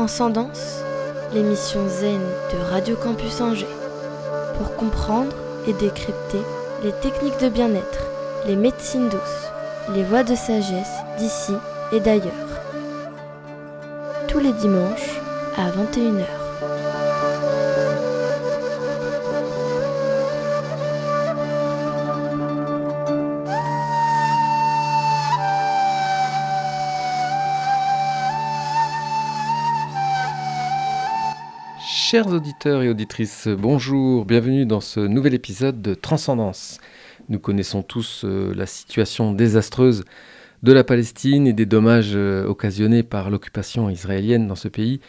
Transcendance, l'émission zen de Radio Campus Angers. Pour comprendre et décrypter les techniques de bien-être, les médecines douces, les voies de sagesse d'ici et d'ailleurs. Tous les dimanches à 21h. Chers auditeurs et auditrices, bonjour, bienvenue dans ce nouvel épisode de Transcendance. Nous connaissons tous euh, la situation désastreuse de la Palestine et des dommages euh, occasionnés par l'occupation israélienne dans ce pays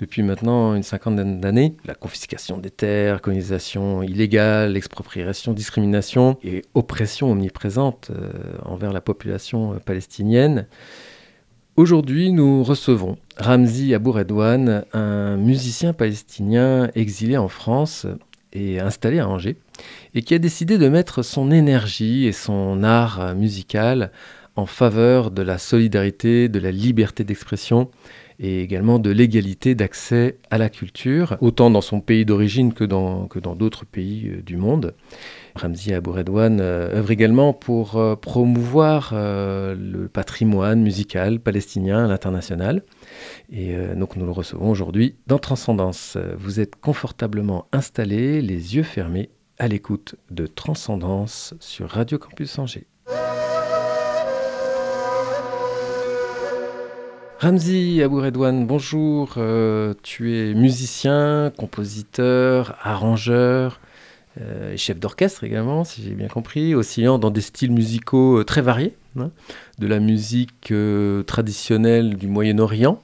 depuis maintenant une cinquantaine d'années. La confiscation des terres, colonisation illégale, expropriation, discrimination et oppression omniprésente euh, envers la population palestinienne. Aujourd'hui, nous recevons Ramzi Abouredouane, un musicien palestinien exilé en France et installé à Angers, et qui a décidé de mettre son énergie et son art musical en faveur de la solidarité, de la liberté d'expression et également de l'égalité d'accès à la culture, autant dans son pays d'origine que dans d'autres pays euh, du monde. Ramzi Abouredouane euh, œuvre également pour euh, promouvoir le patrimoine musical palestinien à l'international. Et donc nous le recevons aujourd'hui dans Transcendance. Vous êtes confortablement installés, les yeux fermés, à l'écoute de Transcendance sur Radio Campus Angers. Ramzi Abouredouane, bonjour. Euh, tu es musicien, compositeur, arrangeur euh, chef d'orchestre également, si j'ai bien compris, oscillant dans des styles musicaux euh, très variés, hein, de la musique traditionnelle du Moyen-Orient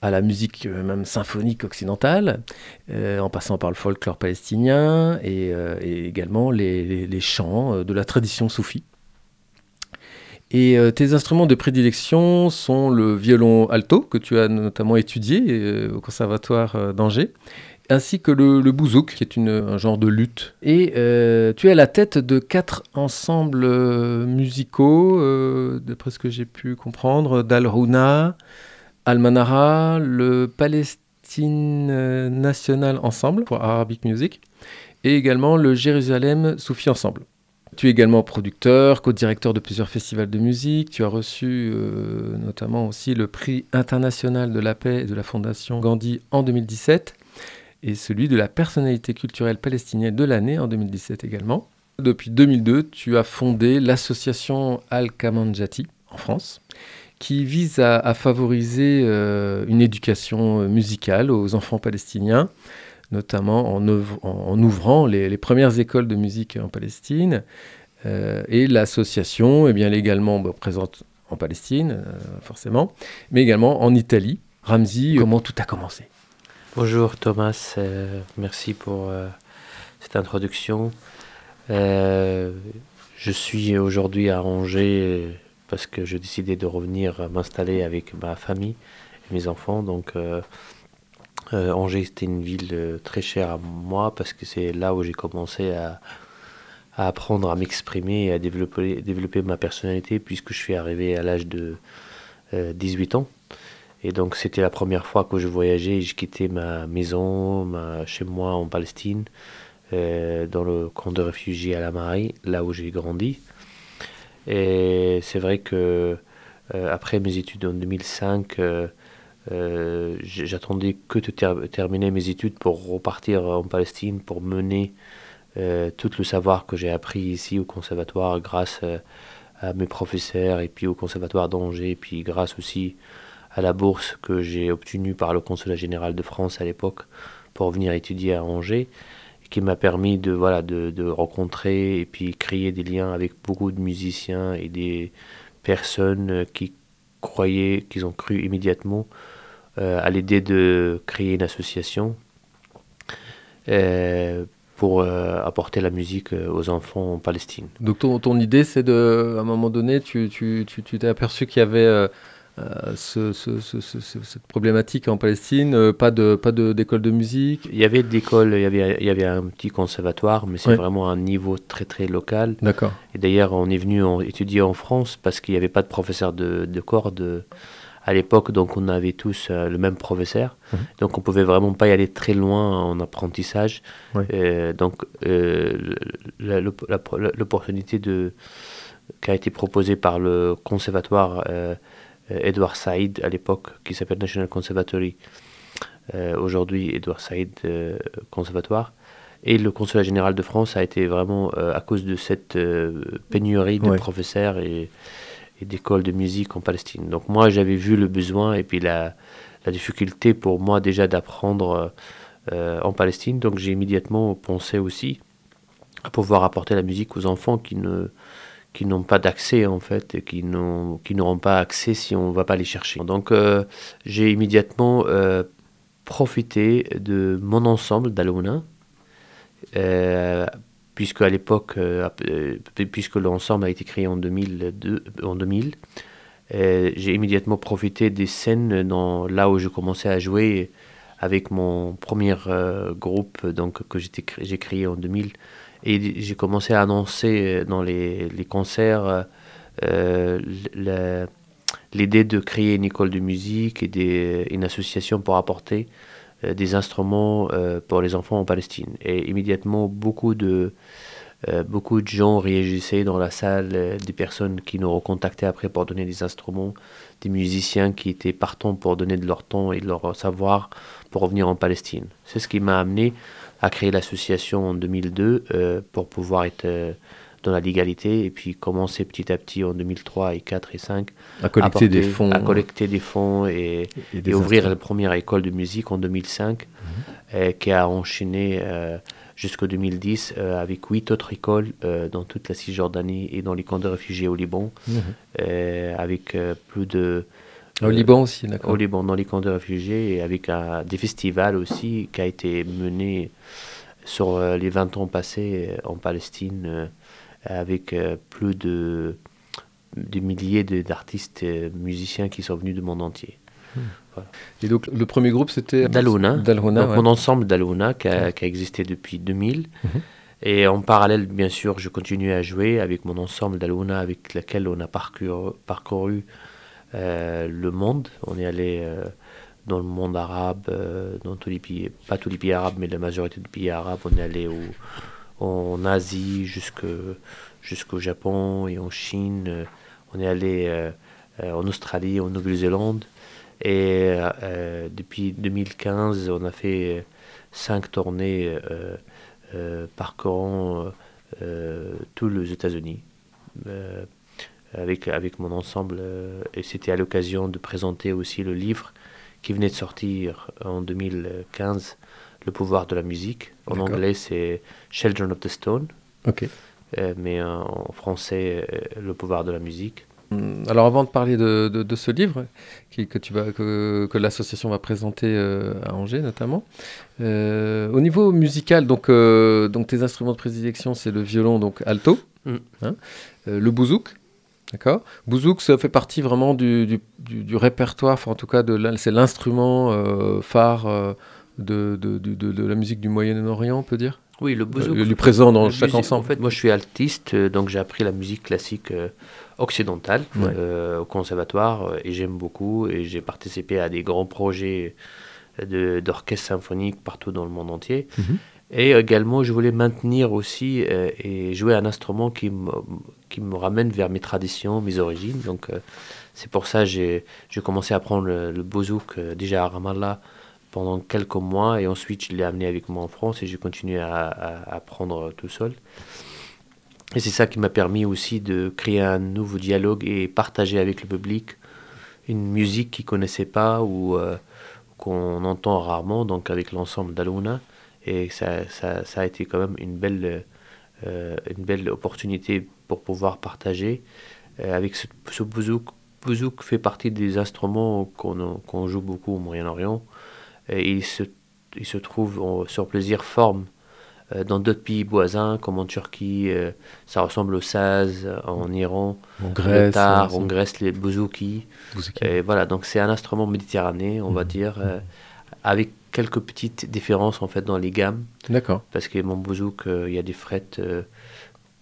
à la musique même symphonique occidentale, en passant par le folklore palestinien et, également les, chants de la tradition soufie. Et euh, tes instruments de prédilection sont le violon alto, que tu as notamment étudié euh, au Conservatoire euh, d'Angers, ainsi que le, bouzouk, qui est un genre de lutte. Et tu es à la tête de quatre ensembles musicaux, d'après ce que j'ai pu comprendre, d'Al-Rouna, Al-Manara, le Palestine National Ensemble pour Arabic Music, et également le Jérusalem Soufi Ensemble. Tu es également producteur, co-directeur de plusieurs festivals de musique. Tu as reçu euh, notamment aussi le prix international de la paix de la Fondation Gandhi en 2017 et celui de la personnalité culturelle palestinienne de l'année en 2017 également. Depuis 2002, tu as fondé l'association Al-Kamanjati en France qui vise à, favoriser euh, une éducation musicale aux enfants palestiniens notamment en, ouvrant les, premières écoles de musique en Palestine. Euh, et l'association est bien légalement bah, présente en Palestine, euh, forcément, mais également en Italie. Ramzi, comment tout a commencé? Bonjour Thomas, euh, merci pour cette introduction. je suis aujourd'hui à Angers parce que j'ai décidé de revenir m'installer avec ma famille et mes enfants. Donc euh, Angers, c'était une ville euh, très chère à moi parce que c'est là où j'ai commencé à, apprendre à m'exprimer et à développer, ma personnalité puisque je suis arrivé à l'âge de 18 euh, ans. Et donc c'était la première fois que je voyageais je quittais ma maison, ma, chez moi en Palestine, dans le camp de réfugiés à la Marie, là où j'ai grandi. Et c'est vrai que après mes études en 2005, euh, j'attendais que de terminer mes études pour repartir en Palestine, pour mener euh, tout le savoir que j'ai appris ici au conservatoire grâce euh, à mes professeurs et puis au conservatoire d'Angers, et puis grâce aussi à la bourse que j'ai obtenue par le consulat général de France à l'époque pour venir étudier à Angers, qui m'a permis de, voilà, de, de, rencontrer et puis créer des liens avec beaucoup de musiciens et des personnes qui croyaient, qu'ils ont cru immédiatement euh, à l'idée de créer une association euh, pour euh, apporter la musique aux enfants en Palestine. Donc ton, ton idée, c'est de, à un moment donné, tu t'es tu, tu, aperçu qu'il y avait ce, ce, cette problématique en Palestine, pas de pas d'école de, musique? Il y avait d'école, il y avait il y avait un petit conservatoire, mais c'est vraiment un niveau très très local. D'accord. Et d'ailleurs, on est venu étudier en France parce qu'il n'y avait pas de professeur de, de cordes à l'époque, donc on avait tous euh, le même professeur, Mhm. donc on pouvait vraiment pas y aller très loin en apprentissage. Euh, donc euh, l'opportunité de qui a été proposée par le conservatoire euh, euh, Edward Said à l'époque, qui s'appelle National Conservatory, euh, aujourd'hui Edward Said euh, Conservatoire. Et le consulat général de France a été vraiment euh, à cause de cette euh, pénurie de Ouais. professeurs et, et d'écoles de musique en Palestine. Donc moi j'avais vu le besoin et puis la, la difficulté pour moi déjà d'apprendre euh, en Palestine. Donc j'ai immédiatement pensé aussi à pouvoir apporter la musique aux enfants qui ne qui n'ont pas d'accès en fait qui n'auront pas accès si on va pas les chercher. Donc euh, j'ai immédiatement euh, profité de mon ensemble d'Alona euh, puisque à l'époque euh, puisque l'ensemble a été créé en 2002 en 2000 euh, j'ai immédiatement profité des scènes là où je commençais à jouer avec mon premier groupe donc que j'ai créé en 2000 et j'ai commencé à annoncer dans les, les concerts euh, euh, l'idée de créer une école de musique et une association pour apporter euh, des instruments euh, pour les enfants en Palestine. Et immédiatement, beaucoup de, euh, beaucoup de gens réagissaient dans la salle, euh, des personnes qui nous recontactaient après pour donner des instruments, des musiciens qui étaient partants pour donner de leur temps et de leur savoir pour revenir en Palestine. C'est ce qui m'a amené à créer l'association en 2002 euh, pour pouvoir être euh, dans la légalité et puis commencer petit à petit en 2003 et 4 et 5 À collecter apporter- des fonds. à collecter des fonds et, et des et ouvrir la première école de musique en 2005 Mhm. euh, qui a enchaîné jusqu'en 2010 euh, avec huit autres écoles euh, dans toute la Cisjordanie et dans les camps de réfugiés au Liban Mhm. euh, avec plus de Au Liban aussi, au d'accord. Liban dans les camps de réfugiés et avec un- des festivals aussi qui a été mené sur euh, les 20 ans passés euh, en Palestine euh, avec euh, plus de des milliers d'artistes euh, musiciens qui sont venus du monde entier. Et donc le premier groupe c'était Donc ouais. mon ensemble d'Aluna qui a, qui a existé depuis 2000. Mhm. Et en parallèle, bien sûr, je continue à jouer avec mon ensemble d'Aluna avec lequel on a parcouru, parcouru euh, le monde. On est allé euh, dans le monde arabe, euh, dans tous les pays, pas tous les pays arabes, mais la majorité des pays arabes. On est allé en Asie jusque- jusqu'au Japon et en Chine. Euh, On est allé euh, euh, en Australie, en Nouvelle-Zélande. Et euh, depuis 2015, on a fait euh, cinq tournées euh, euh, parcourant euh, euh, tous les États-Unis euh, avec, avec mon ensemble. euh, et c'était à l'occasion de présenter aussi le livre qui venait de sortir en 2015, Le pouvoir de la musique. En anglais, c'est Children of the Stone, Ok. euh, mais en français, euh, Le pouvoir de la musique. Hum, Alors avant de parler de, de- de ce livre qui- que, tu vas, que, que l'association va présenter euh, à Angers notamment, euh, au niveau musical, donc, euh, donc tes instruments de prédilection c'est le violon donc alto, Mm. hein, le bouzouk, d'accord. Bouzouk ça fait partie vraiment du, du- du- du répertoire, enfin en tout cas c'est l'instrument euh, phare euh, de, de- de- de- de la musique du Moyen-Orient on peut dire, Oui, le Euh, lui présent dans chaque musique- ensemble. En fait, moi, je suis altiste, euh, donc j'ai appris la musique classique occidentale Ouais. au conservatoire et j'aime beaucoup. Et j'ai participé à des grands projets de- d'orchestre symphonique partout dans le monde entier. Mhm. Et également, je voulais maintenir aussi et jouer un instrument qui me, qui me ramène vers mes traditions, mes origines. Donc, euh, c'est pour ça que j'ai commencé à apprendre le, le bozouk euh, déjà à Ramallah pendant quelques mois et ensuite je l'ai amené avec moi en France et j'ai continué à, apprendre tout seul. Et c'est ça qui m'a permis aussi de créer un nouveau dialogue et partager avec le public une musique qu'ils ne connaissaient pas ou euh, qu'on entend rarement, donc avec l'ensemble d'Aluna. Et ça, ça, ça a été quand même une belle, une belle opportunité pour pouvoir partager. Euh, avec ce, ce bouzouk, bouzouk fait partie des instruments qu'on qu'on joue beaucoup au Moyen-Orient. Et il se, il se trouve sur plusieurs formes euh, dans d'autres pays voisins, comme en Turquie, euh, ça ressemble au saz, en Iran, En Grèce, tar, euh, en Grèce, les bouzouki. Et voilà, donc c'est un instrument méditerranéen, on va Mhm. dire, euh, avec quelques petites différences en fait dans les gammes, D'accord. parce que mon bouzouk, euh, il y a des frettes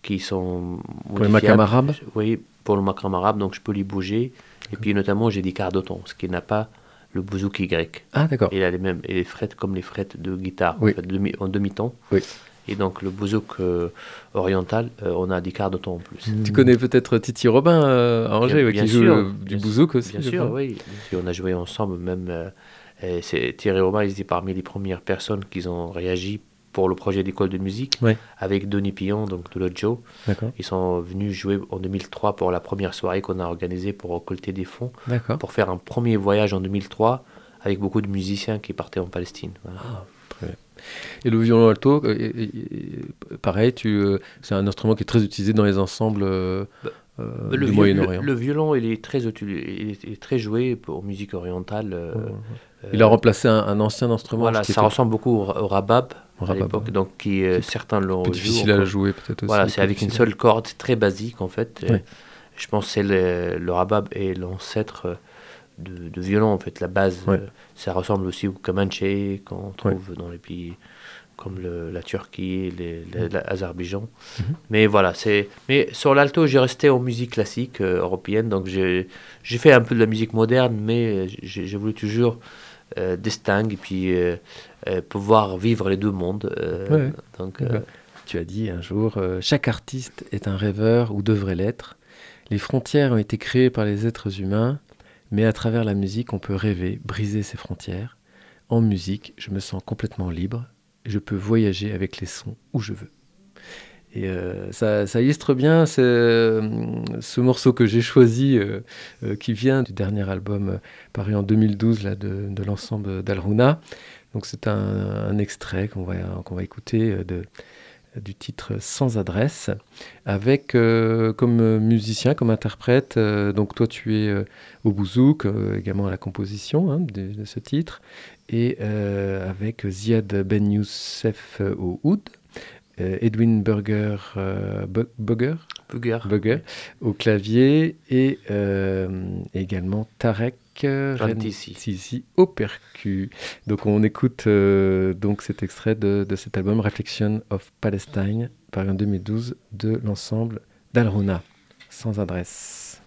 qui sont Pour makams modifiables. arabes Oui, pour le makram arabe, donc je peux les bouger. Et puis notamment, j'ai des ton, ce qui n'a pas le bouzouki grec. Ah, d'accord. Il a les mêmes et les frettes comme les frettes de guitare, Oui. en, fait, demi- en demi-ton. Oui. Et donc le bouzouk euh, oriental, euh, on a des quarts de ton en plus. Tu connais peut-être Titi Robin euh, à Angers, Bien- qui joue du bouzouk aussi. Bien sûr, oui. On a joué ensemble, même. euh, c'est Thierry Robin, il était parmi les premières personnes qui ont réagi pour le projet d'école de musique Ouais. avec Denis Pillon, donc de l'Ojo. D'accord, Ils sont venus jouer en 2003 pour la première soirée qu'on a organisée pour récolter des fonds, pour faire un premier voyage en 2003 avec beaucoup de musiciens qui partaient en Palestine. Voilà. Et le violon alto, euh, pareil, euh, c'est un instrument qui est très utilisé dans les ensembles euh, Bah, le, du Moyen-Orient. le- le violon, il est très, il est, très joué pour musique orientale. euh, ouais. euh, Il a remplacé un, un ancien instrument. Voilà, ça était ressemble beaucoup au, au rabab à l'époque, donc qui euh, certains l'ont joué difficile à jouer peut-être aussi. Voilà, c'est avec une seule corde, très basique en fait. Ouais. Je pense que c'est le, le rabab est l'ancêtre euh, de, de violon en fait, la base. Euh, ça ressemble aussi au comanche qu'on trouve dans les pays comme le- la Turquie, l'Azerbaïdjan. Mhm. Mais voilà, c'est. Mais sur l'alto, j'ai resté en musique classique euh, européenne, donc j'ai fait un peu de la musique moderne, mais j'ai voulu toujours euh, distinguer et puis euh, euh, pouvoir vivre les deux mondes. euh, Ouais. donc, D'accord. euh, Tu as dit un jour, euh, chaque artiste est un rêveur ou devrait l'être. Les frontières ont été créées par les êtres humains, mais à travers la musique, on peut rêver, briser ces frontières. En musique, je me sens complètement libre. Je peux voyager avec les sons où je veux. Et euh, ça, ça illustre bien ce, euh, ce morceau que j'ai choisi, euh, euh, qui vient du dernier album euh, paru en 2012 là, de, de l'ensemble d'Alruna. Donc c'est un, un extrait qu'on va, qu'on va écouter euh, de, du titre Sans adresse, avec euh, comme musicien, comme interprète, euh, donc toi tu es euh, au bouzouk, également à la composition hein, de, de ce titre, et avec Ziad Ben Youssef au oud, Edwin Burger, Bu- Bugger, Bugger. Bugger au clavier, et également Tarek euh, Rantisi. Rantisi au percu. Donc on écoute euh, donc cet extrait de, de cet album Reflection of Palestine, paru en 2012 de l'ensemble d'Alruna, sans adresse.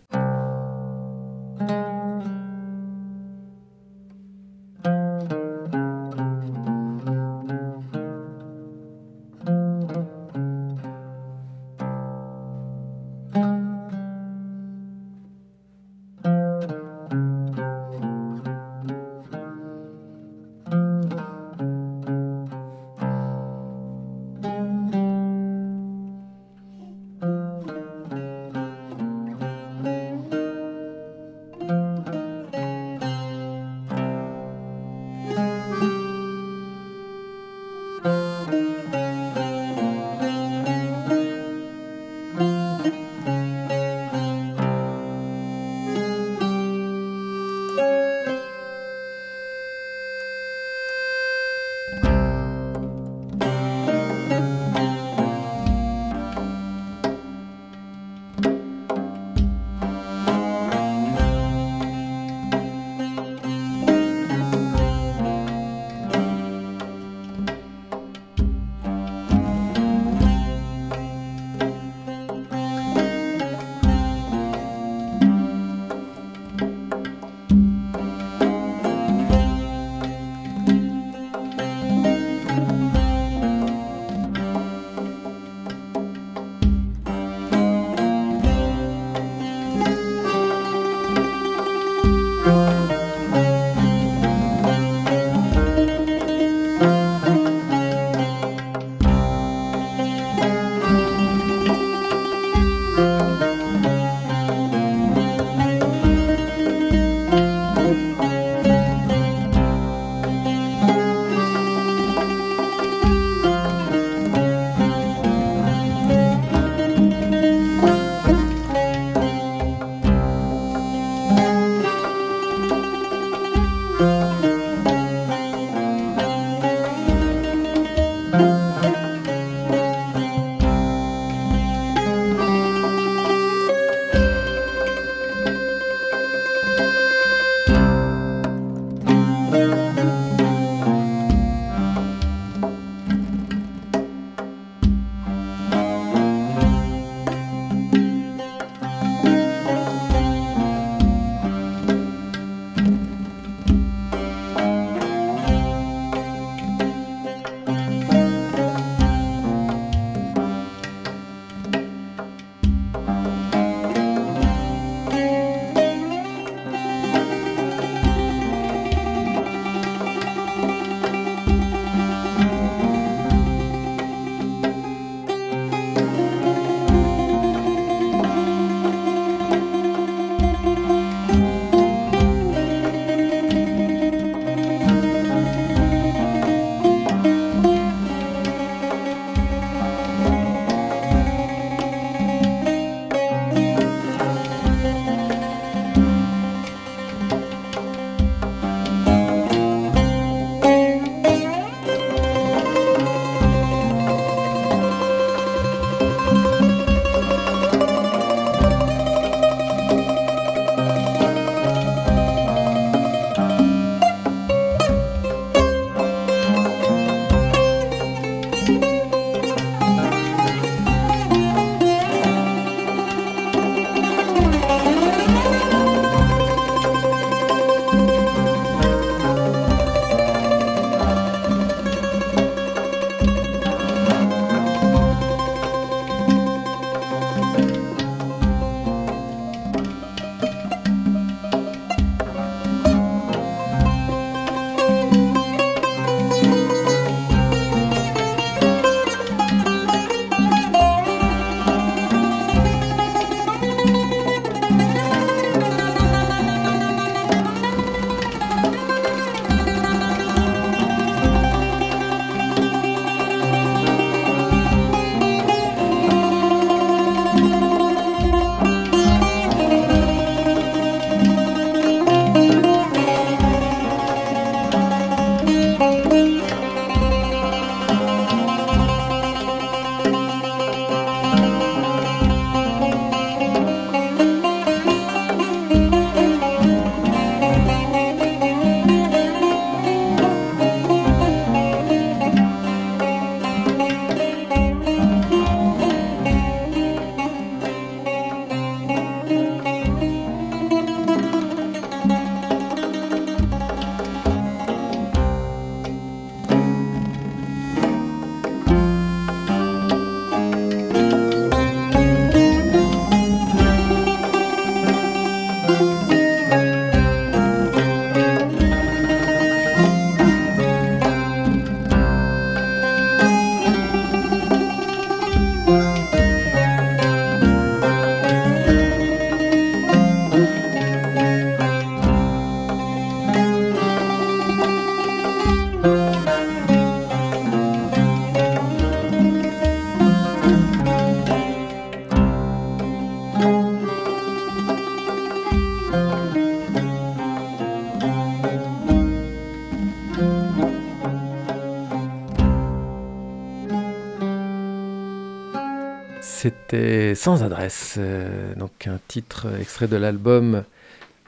Sans adresse, euh, donc un titre extrait de l'album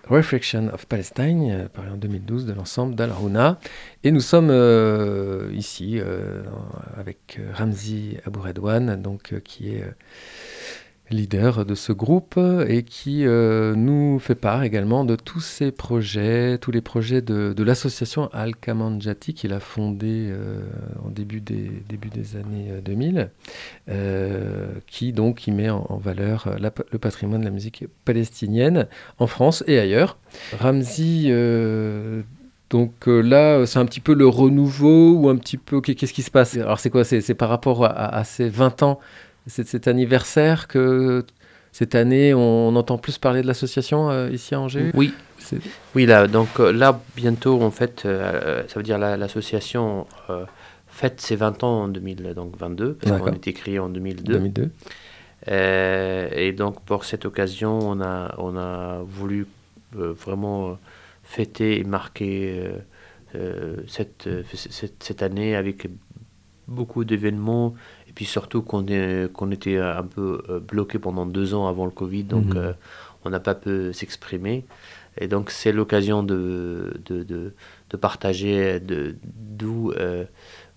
Reflection of Palestine, euh, paru en 2012 de l'ensemble d'Al-Rouna. Et nous sommes euh, ici avec Ramzi Abouredouane, donc, qui est leader de ce groupe et qui euh, nous fait part également de tous ses projets, tous les projets de, l'association Al-Kamanjati qu'il a fondée euh, en début des, début des années 2000, euh, qui donc met en, valeur le patrimoine de la musique palestinienne en France et ailleurs. Ramzi, donc là, c'est un petit peu le renouveau ou un petit peu qu'est-ce qui se passe? Alors c'est quoi? C'est par rapport à, à ces 20 ans c'est cet anniversaire que cette année on entend plus parler de l'association euh, ici à Angers? Oui. Oui, là, donc euh, là, bientôt, en fait, euh, ça veut dire l'association fête ses 20 ans en 2022, parce qu'on a été créé en 2002. 2002. et donc, pour cette occasion, on a, on a voulu vraiment fêter et marquer cette, cette, cette, année avec beaucoup d'événements puis surtout qu'on était un peu euh, bloqué pendant deux ans avant le Covid, donc mhm. euh, on n'a pas pu s'exprimer. Et donc c'est l'occasion de, de, de, partager d'où euh,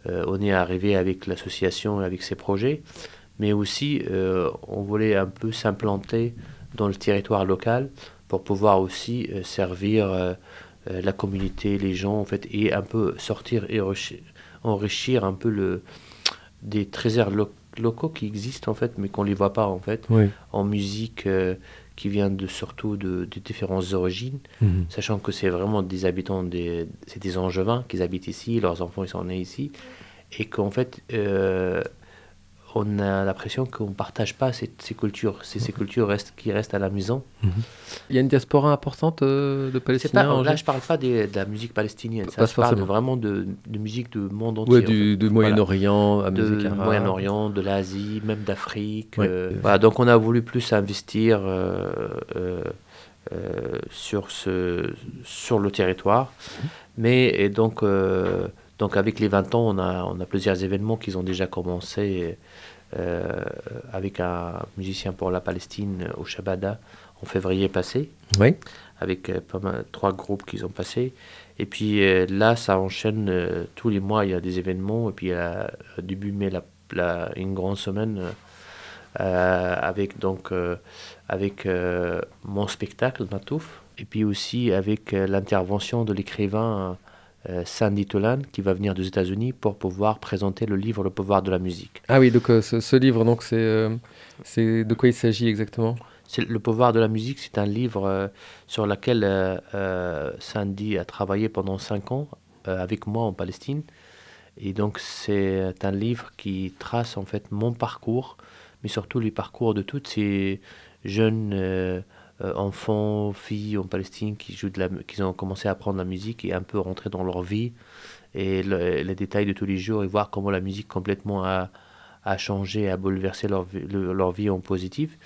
on est arrivé avec l'association et avec ses projets. Mais aussi, on voulait un peu s'implanter dans le territoire local pour pouvoir aussi servir la communauté, les gens, en fait, et un peu sortir et enrichir un peu le, des trésors locaux qui existent en fait, mais qu'on ne les voit pas en fait, en musique euh, qui vient de, surtout de, différentes origines, mhm. sachant que c'est vraiment des habitants, des, c'est des Angevins qui habitent ici, leurs enfants ils sont nés ici, et qu'en fait, euh, on a l'impression qu'on ne partage pas ces, cultures. C'est ces cultures restent, qui restent à la maison. Mhm. Il y a une diaspora importante euh, de Palestiniens pas, Là, je ne parle pas de la musique palestinienne. Ça, je parle vraiment de, de, musique du monde entier. Oui, du, Moyen-Orient, de Moyen-Orient, de l'Asie, même d'Afrique. Euh, voilà, donc on a voulu plus investir euh, sur, ce, sur le territoire. Mhm. Mais et donc... Donc avec les 20 ans, on a, on a plusieurs événements qui ont déjà commencé euh, avec un musicien pour la Palestine au Shabada en février passé. Oui. Avec euh, trois groupes qui ont passé. Et puis euh, là, ça enchaîne tous les mois, il y a des événements. Et puis début mai, la, une grande semaine avec donc avec mon spectacle Matouf. Et puis aussi avec l'intervention de l'écrivain euh, Sandy Tolan qui va venir des États-Unis pour pouvoir présenter le livre Le pouvoir de la musique. Ah oui, donc euh, ce, livre, donc c'est euh, c'est de quoi il s'agit exactement? Le pouvoir de la musique, c'est un livre sur lequel Sandy a travaillé pendant cinq ans avec moi en Palestine. Et donc c'est un livre qui trace en fait mon parcours, mais surtout les parcours de toutes ces jeunes euh, enfants, filles en Palestine qui, jouent de la, qui ont commencé à apprendre la musique et un peu rentrer dans leur vie et les détails de tous les jours et voir comment la musique complètement a, a changé, a bouleversé leur, leur vie en positif.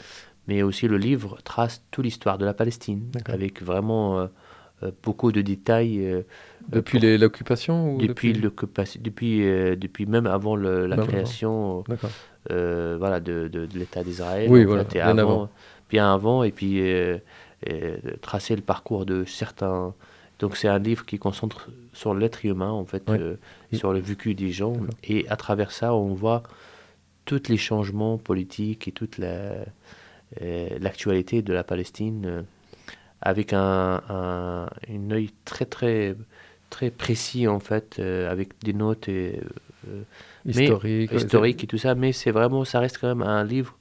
Mais aussi le livre trace toute l'histoire de la Palestine avec vraiment euh, euh, beaucoup de détails. depuis l'occupation Depuis, depuis, depuis, depuis même avant la création voilà, de, de, l'État d'Israël. Oui, voilà, avant bien avant et puis euh, tracer le parcours de certains. Donc c'est un livre qui concentre sur l'être humain en fait, euh, sur le vécu des gens. Et à travers ça on voit tous les changements politiques et toute euh, l'actualité de la Palestine avec un, un, œil très très très précis en fait avec des notes et, historiques, historiques et tout ça. Mais c'est vraiment ça reste quand même un livre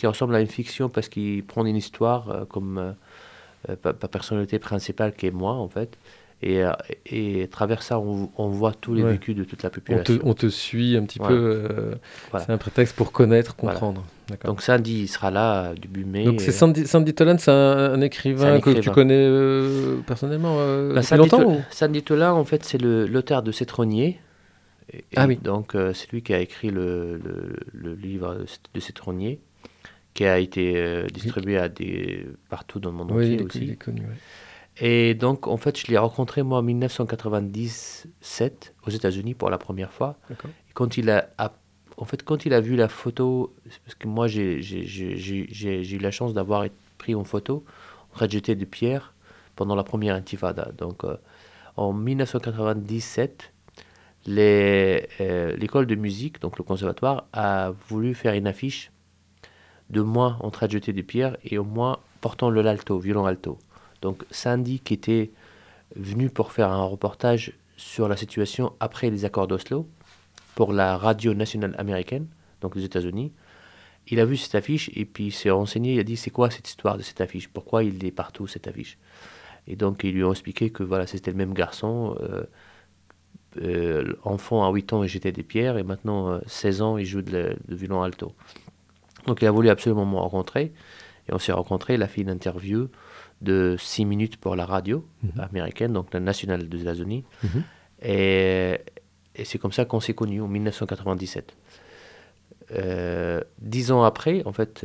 qui ressemble à une fiction parce qu'il prend une histoire euh, comme euh, euh, personnalité principale qui est moi en fait. Et, et, à travers ça, on, on voit tous les vécus de toute la population. On te, suit un petit peu. C'est un prétexte pour connaître, comprendre. Donc Sandy il sera là début mai. Donc c'est Sandy, Sandy Tolan, c'est un, écrivain que tu connais personnellement bah, Sandy longtemps Sandy Tolan, en fait, c'est l'auteur de Cétronier. ah oui. Donc c'est lui qui a écrit le, le, le livre de Cétronier qui a été euh, distribué à des, partout dans le monde entier aussi. connu, Et donc, en fait, je l'ai rencontré, moi, en 1997, aux États-Unis, pour la première fois. Et quand il a, en fait, quand il a vu la photo, parce que moi, j'ai eu la chance d'avoir pris une photo en train de jeter de pierres pendant la première intifada. Donc, euh, en 1997, euh, l'école de musique, donc le conservatoire, a voulu faire une affiche de moi en train de jeter des pierres et au moi portant le alto, violon alto. Donc Sandy qui était venu pour faire un reportage sur la situation après les accords d'Oslo pour la radio nationale américaine, donc les États-Unis. Il a vu cette affiche et puis s'est renseigné, il a dit c'est quoi cette histoire de cette affiche? Pourquoi il est partout cette affiche? Et donc ils lui ont expliqué que voilà, c'était le même garçon. Euh, euh, enfant à 8 ans, il jetait des pierres, et maintenant, 16 euh, ans, il joue de, violon alto. Donc il a voulu absolument me rencontrer, et on s'est rencontrés, il a fait une interview de 6 minutes pour la radio mhm. américaine, donc la nationale des États-Unis, mhm. et, c'est comme ça qu'on s'est connus en 1997. Euh, dix ans après, en fait,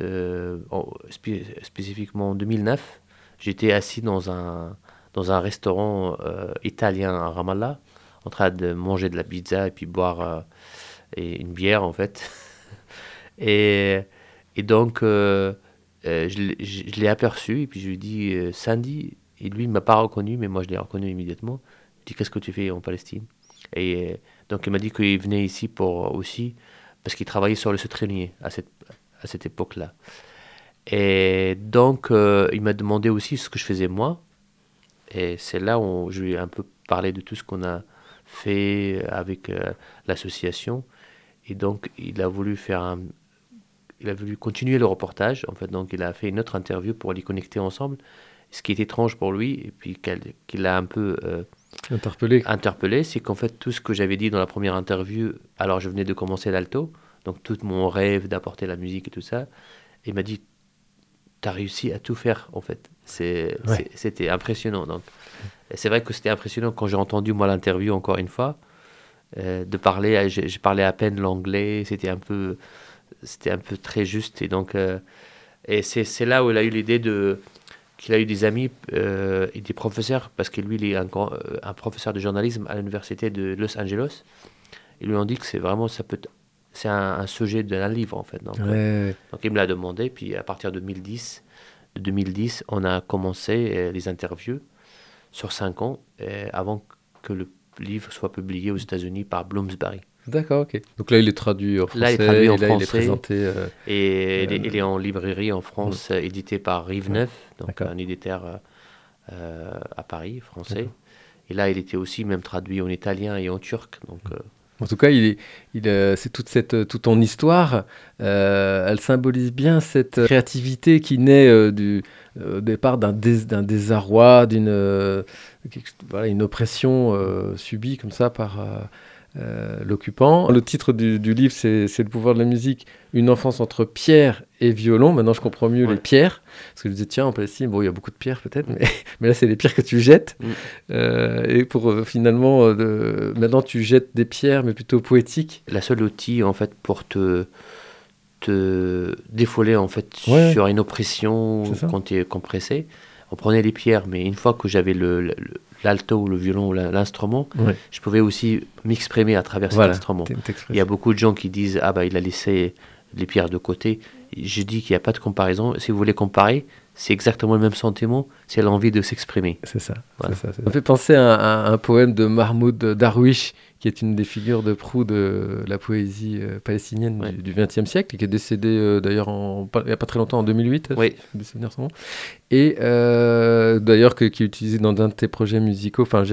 spécifiquement en 2009, j'étais assis dans un, dans un restaurant italien à Ramallah en train de manger de la pizza et puis boire euh, et une bière en fait. et, et donc euh, euh, je, l'ai aperçu et puis je lui ai dit Sandy, et lui il m'a pas reconnu mais moi je l'ai reconnu immédiatement. Je lui ai dit qu'est-ce que tu fais en Palestine? Et donc il m'a dit qu'il venait ici pour aussi parce qu'il travaillait sur le sauterellier à cette, à cette époque-là. Et donc, il m'a demandé aussi ce que je faisais moi. Et c'est là où je lui ai un peu parlé de tout ce qu'on a fait avec euh, l'association. Et donc, il a voulu faire un, il a voulu continuer le reportage. En fait, donc, il a fait une autre interview pour les connecter ensemble. Ce qui est étrange pour lui, et puis qu'il a un peu euh, interpellé, interpellé c'est qu'en fait, tout ce que j'avais dit dans la première interview, alors je venais de commencer l'alto, donc tout mon rêve d'apporter la musique et tout ça, il m'a dit tu as réussi à tout faire, en fait. C'était impressionnant. Donc, c'est vrai que c'était impressionnant quand j'ai entendu, moi, l'interview, encore une fois, euh, de parler. J'ai parlé à peine l'anglais, c'était un peu c'était un peu très juste. Et donc, euh, et c'est là où il a eu l'idée de qu'il a eu des amis euh, et des professeurs, parce que lui, il est un, un professeur de journalisme à l'université de Los Angeles. Ils lui ont dit que c'est vraiment, ça peut c'est un, sujet d'un livre en fait. Donc, donc il me l'a demandé, puis à partir de 2010, de 2010 on a commencé les interviews sur cinq ans avant que le livre soit publié aux États-Unis par Bloomsbury. D'accord, ok. Donc là, il est traduit en français. Là, il est traduit en français. Il est présenté. Euh, et il, est, en librairie en France, édité par Rive Neuf, donc un éditeur euh, à Paris, français. Et là, il était aussi même traduit en italien et en turc. Donc, euh, en tout cas, il il c'est toute cette toute ton histoire. elle symbolise bien cette créativité qui naît du au départ d'un désarroi, d'une voilà, une oppression subie comme ça par euh, l'occupant. Le titre du, livre, c'est Le pouvoir de la musique, une enfance entre pierre et violon. Maintenant, je comprends mieux les pierres. Parce que je disais, tiens, en Palestine, bon, il y a beaucoup de pierres peut-être, mais, mais, là, c'est les pierres que tu jettes. Mm. Euh, et pour euh, finalement, maintenant, tu jettes des pierres, mais plutôt poétiques. La seule outil, en fait, pour te, te défoler, en fait, sur une oppression quand tu es compressé, on prenait les pierres, mais une fois que j'avais le l'alto ou le violon ou l'instrument, je pouvais aussi m'exprimer à travers cet instrument. Il y a beaucoup de gens qui disent Ah, bah, il a laissé les pierres de côté. Je dis qu'il n'y a pas de comparaison. Si vous voulez comparer, c'est exactement le même sentiment, c'est l'envie de s'exprimer. C'est ça, ça, ça, fait penser à, un poème de Mahmoud Darwish, qui est une des figures de proue de la poésie euh, palestinienne du XXe siècle, qui est décédé euh, d'ailleurs il n'y a pas très longtemps, en 2008, oui. et euh, d'ailleurs qui est utilisé dans un de tes projets musicaux, enfin,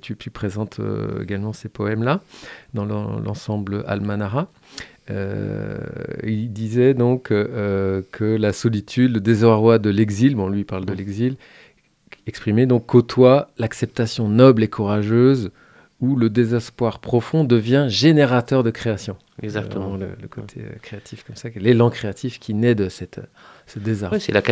tu, tu, présentes également ces poèmes-là dans l'ensemble Almanara. Euh, il disait donc que la solitude, le désarroi de l'exil, bon lui il parle de l'exil, exprimé donc côtoie l'acceptation noble et courageuse où le désespoir profond devient générateur de création. Exactement. Le, côté euh, créatif comme ça, l'élan créatif qui naît de cette, ce désarroi. Oui, c'est la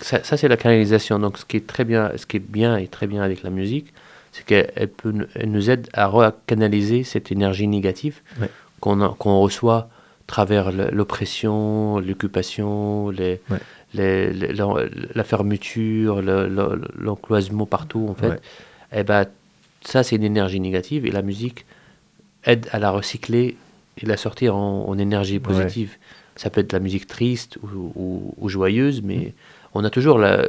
ça, ça c'est la canalisation. Donc ce qui est très bien, ce qui est bien et très bien avec la musique, c'est qu'elle peut, elle nous aide à recanaliser cette énergie négative qu'on qu'on reçoit travers l'oppression, l'occupation, les, la fermeture, l'encloisement partout, en fait, et eh ben, ça, c'est une énergie négative et la musique aide à la recycler et la sortir en, énergie positive. Ça peut être la musique triste ou, joyeuse, mais mm on a toujours la,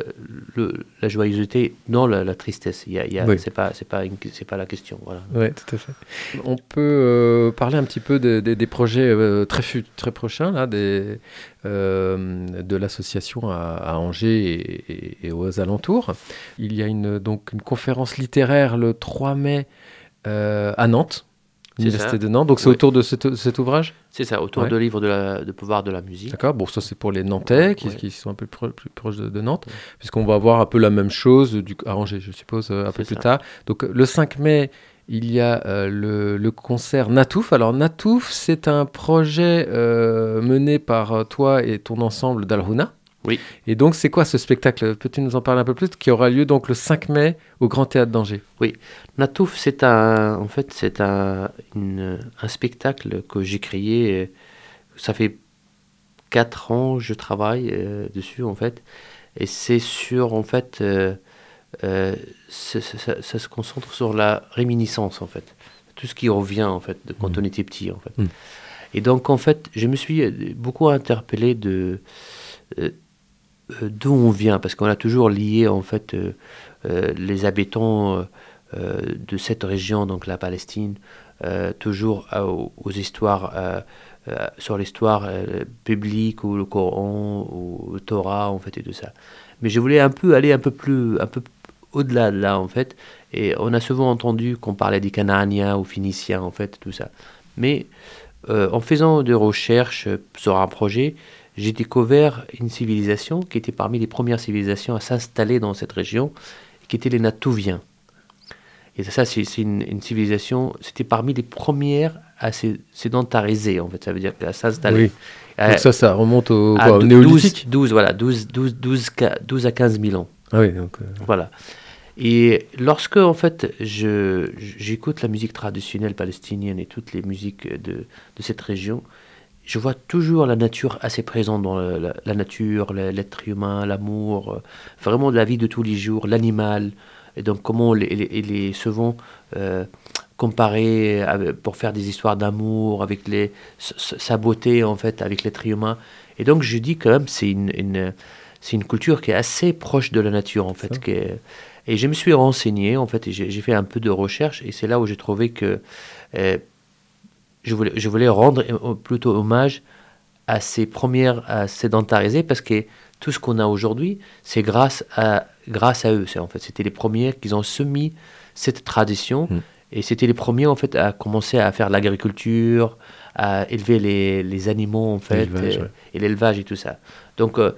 la joyeuseté, non la, tristesse. Il y a, c'est pas, c'est pas, c'est pas la question. Voilà. Oui, tout à fait. On peut euh, parler un petit peu des projets euh, très, très prochains là, des, euh, de l'association à, Angers et, aux alentours. Il y a une, donc une conférence littéraire le 3 mai à Nantes. Université de Nantes. Donc c'est autour de cet, ouvrage C'est ça, autour de livre de, la, de pouvoir de la musique. D'accord, bon ça c'est pour les Nantais qui, qui, sont un peu plus, proches de, Nantes, puisqu'on va voir un peu la même chose du, à Angers, je suppose, euh, un peu plus tard. Donc le 5 mai, il y a euh, le, le, concert Natouf. Alors Natouf, c'est un projet euh, mené par toi et ton ensemble d'Alhuna. Oui. Et donc, c'est quoi ce spectacle? Peux-tu nous en parler un peu plus? Qui aura lieu donc le 5 mai au Grand Théâtre d'Angers. Oui. Natouf, c'est un, en fait, c'est un, un spectacle que j'ai créé. Ça fait 4 ans que je travaille euh, dessus, en fait. Et c'est sur, en fait, euh, euh, ça, se concentre sur la réminiscence, en fait. Tout ce qui revient, en fait, de quand mmh. on était petit, en fait. Mmh. Et donc, en fait, je me suis beaucoup interpellé de euh, d'où on vient, parce qu'on a toujours lié en fait euh, euh, les habitants de cette région, donc la Palestine, toujours aux, histoires, sur l'histoire publique ou le Coran ou le Torah en fait et tout ça. Mais je voulais un peu aller un peu plus, un peu au-delà de là en fait. Et on a souvent entendu qu'on parlait des Canaaniens ou Phéniciens en fait, tout ça. Mais en faisant des recherches sur un projet, j'ai découvert une civilisation qui était parmi les premières civilisations à s'installer dans cette région, qui était les Natouviens. Et ça, c'est une, civilisation, c'était parmi les premières à sédentariser, en fait, ça veut dire à s'installer. Oui. Donc ça, ça remonte au, à néolithique 12, voilà, 12, 12, 12, à 15 000 ans. Ah oui, donc... Euh, voilà. Et lorsque, en fait, j'écoute la musique traditionnelle palestinienne et toutes les musiques de, de cette région, je vois toujours la nature assez présente dans la, nature, l'être humain, l'amour, euh, vraiment de la vie de tous les jours, l'animal, et donc comment les, les, souvent euh, comparer pour faire des histoires d'amour avec les, sa beauté en fait avec l'être humain. Et donc je dis quand même c'est une, une c'est une culture qui est assez proche de la nature en fait. et je me suis renseigné en fait et j'ai fait un peu de recherche et c'est là où j'ai trouvé que euh, je voulais, je voulais rendre euh, plutôt hommage à ces premières à sédentariser parce que tout ce qu'on a aujourd'hui, c'est grâce à, grâce à eux. En fait, c'était les premiers qui ont semé cette tradition mm. et c'était les premiers en fait à commencer à faire l'agriculture, à élever les, les, animaux en fait et l'élevage et, tout ça. Donc euh,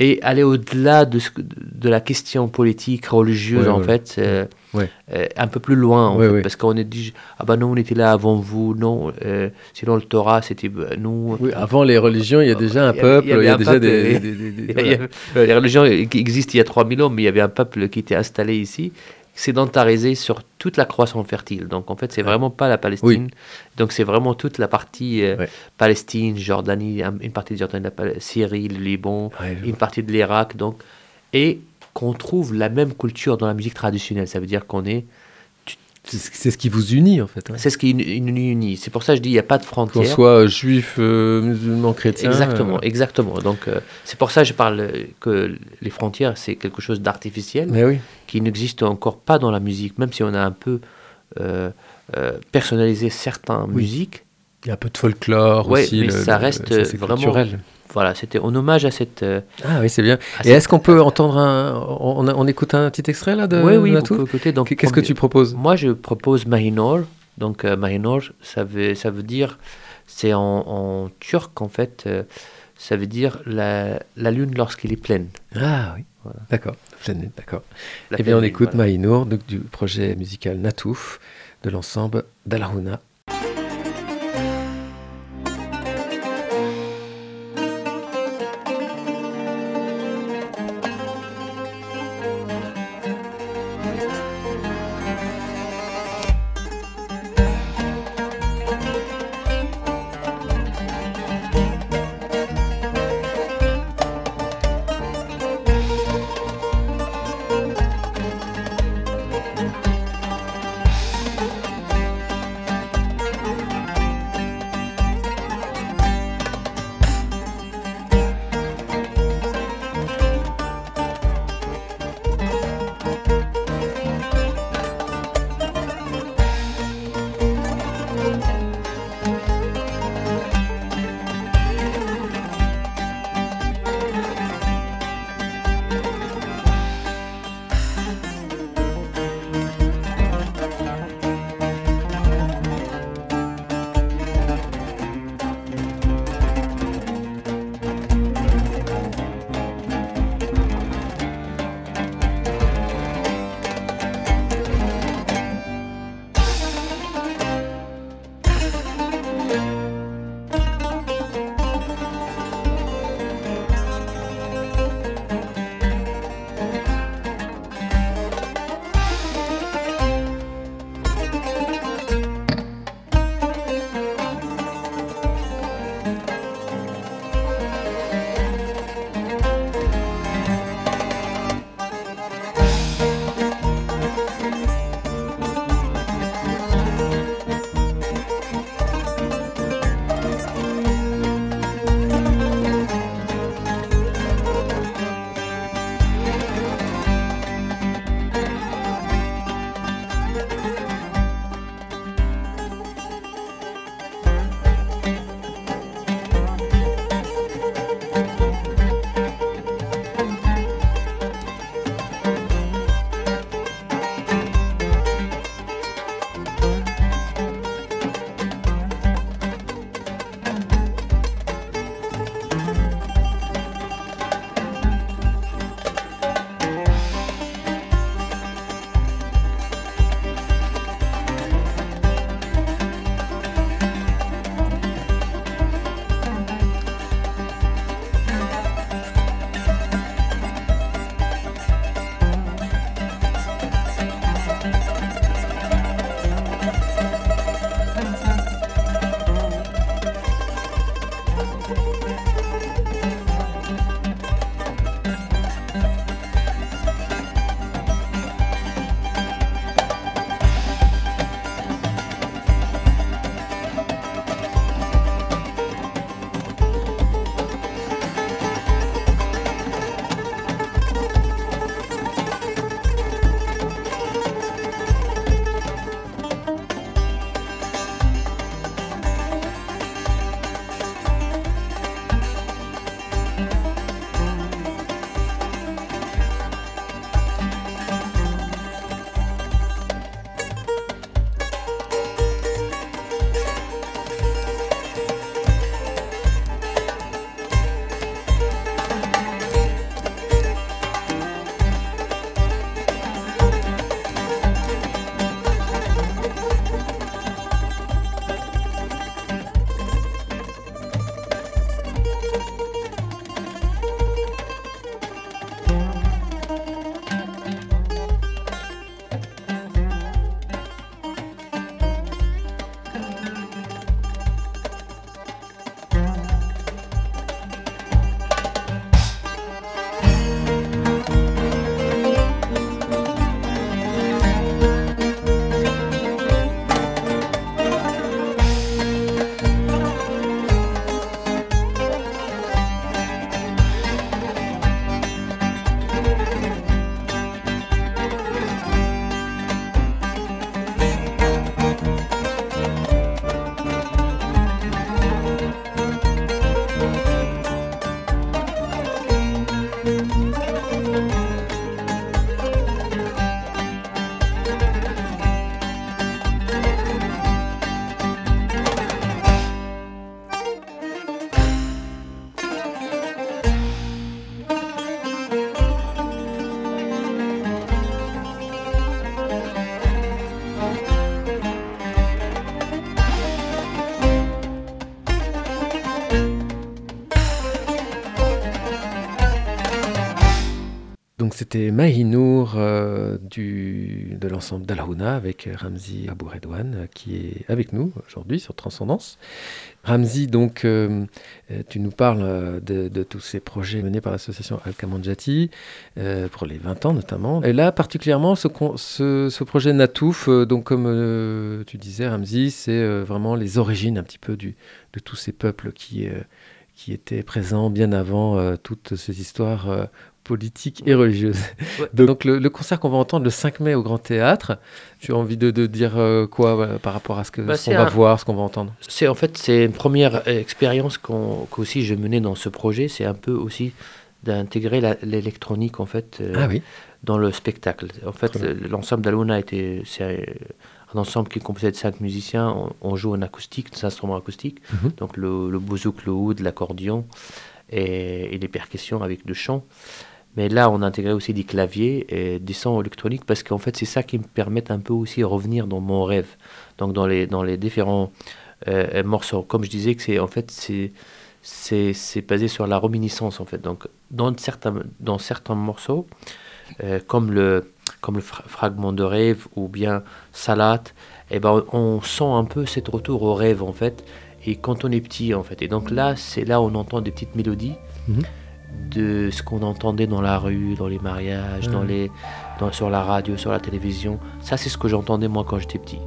et aller au-delà de, de la question politique, religieuse, en fait, euh, euh, un peu plus loin, en fait, parce qu'on est dit, ah ben non, on était là avant vous, non, euh, sinon le Torah, c'était nous. Oui, avant les religions, il y a déjà un peuple, il y, a déjà des... Les religions existent il y a 3000 ans, mais il y avait un peuple qui était installé ici, sédentarisé sur toute la croissance fertile. Donc en fait, c'est vraiment pas la Palestine. Donc c'est vraiment toute la partie euh, Palestine, Jordanie, une partie de Jordanie, la Syrie, le Liban, une partie de l'Irak. Donc et qu'on trouve la même culture dans la musique traditionnelle. Ça veut dire qu'on est c'est ce qui vous unit en fait. C'est ce qui nous unit. C'est pour ça que je dis il n'y a pas de frontières. Qu'on soit juif, euh, musulman, chrétien. Exactement, euh. exactement. Donc euh, c'est pour ça que je parle que les frontières c'est quelque chose d'artificiel oui. qui n'existe encore pas dans la musique, même si on a un peu personnalisé certaines musiques. Il y a un peu de folklore aussi. mais ça reste vraiment culturel. Voilà, c'était en hommage à cette. Euh, ah oui, c'est bien. Et est-ce qu'on peut entendre un. On, écoute un petit extrait là de Oui, oui, Qu'est-ce que tu proposes? Moi, je propose Mahinor. Donc, euh, Mahinor, ça veut, ça veut dire. C'est en, turc, en fait. Euh, ça veut dire la, la lune lorsqu'elle est pleine. Ah oui. D'accord. Pleine d'accord. Eh bien, on écoute Mahinor, donc, du projet musical Natouf de l'ensemble d'Alahuna c'était Mahinour euh, du, de l'ensemble d'Alhouna avec Ramzi Abouredouane euh, qui est avec nous aujourd'hui sur Transcendance. Ramzi, donc, euh, tu nous parles de, tous ces projets menés par l'association Al-Kamanjati pour les 20 ans notamment. Et là, particulièrement, ce, projet Natouf, donc comme tu disais, Ramzi, c'est vraiment les origines un petit peu de tous ces peuples qui qui étaient présents bien avant toutes ces histoires politique et religieuse. Donc le, concert qu'on va entendre le 5 mai au Grand Théâtre, tu as envie de, dire euh, quoi par rapport à ce bah, qu'on va voir, ce qu'on va entendre? C'est en fait c'est une première expérience qu'aussi je menais dans ce projet, c'est un peu aussi d'intégrer l'électronique en fait euh, ah dans le spectacle. En fait l'ensemble d'Aluna était c'est un ensemble qui est composé de cinq musiciens. On, joue en acoustique, des instruments acoustiques, mhm. donc le, le bouzouk, le oud, l'accordion et, et, les percussions avec le chant. Mais là, on a intégré aussi des claviers et des sons électroniques parce qu'en fait, c'est ça qui me permet un peu aussi de revenir dans mon rêve. Donc, dans les, dans les différents euh, morceaux. Comme je disais, que c'est en fait, c'est, basé sur la reminiscence, en fait. Donc, dans certains, dans certains morceaux, euh, comme, le, comme le fragment de rêve ou bien Salat, eh ben, on, sent un peu cet retour au rêve, en fait. Et quand on est petit, en fait. Et donc là, c'est là où on entend des petites mélodies. Mhm de ce qu'on entendait dans la rue, dans les mariages, dans les, sur la radio, sur la télévision. Ça, c'est ce que j'entendais moi quand j'étais petit.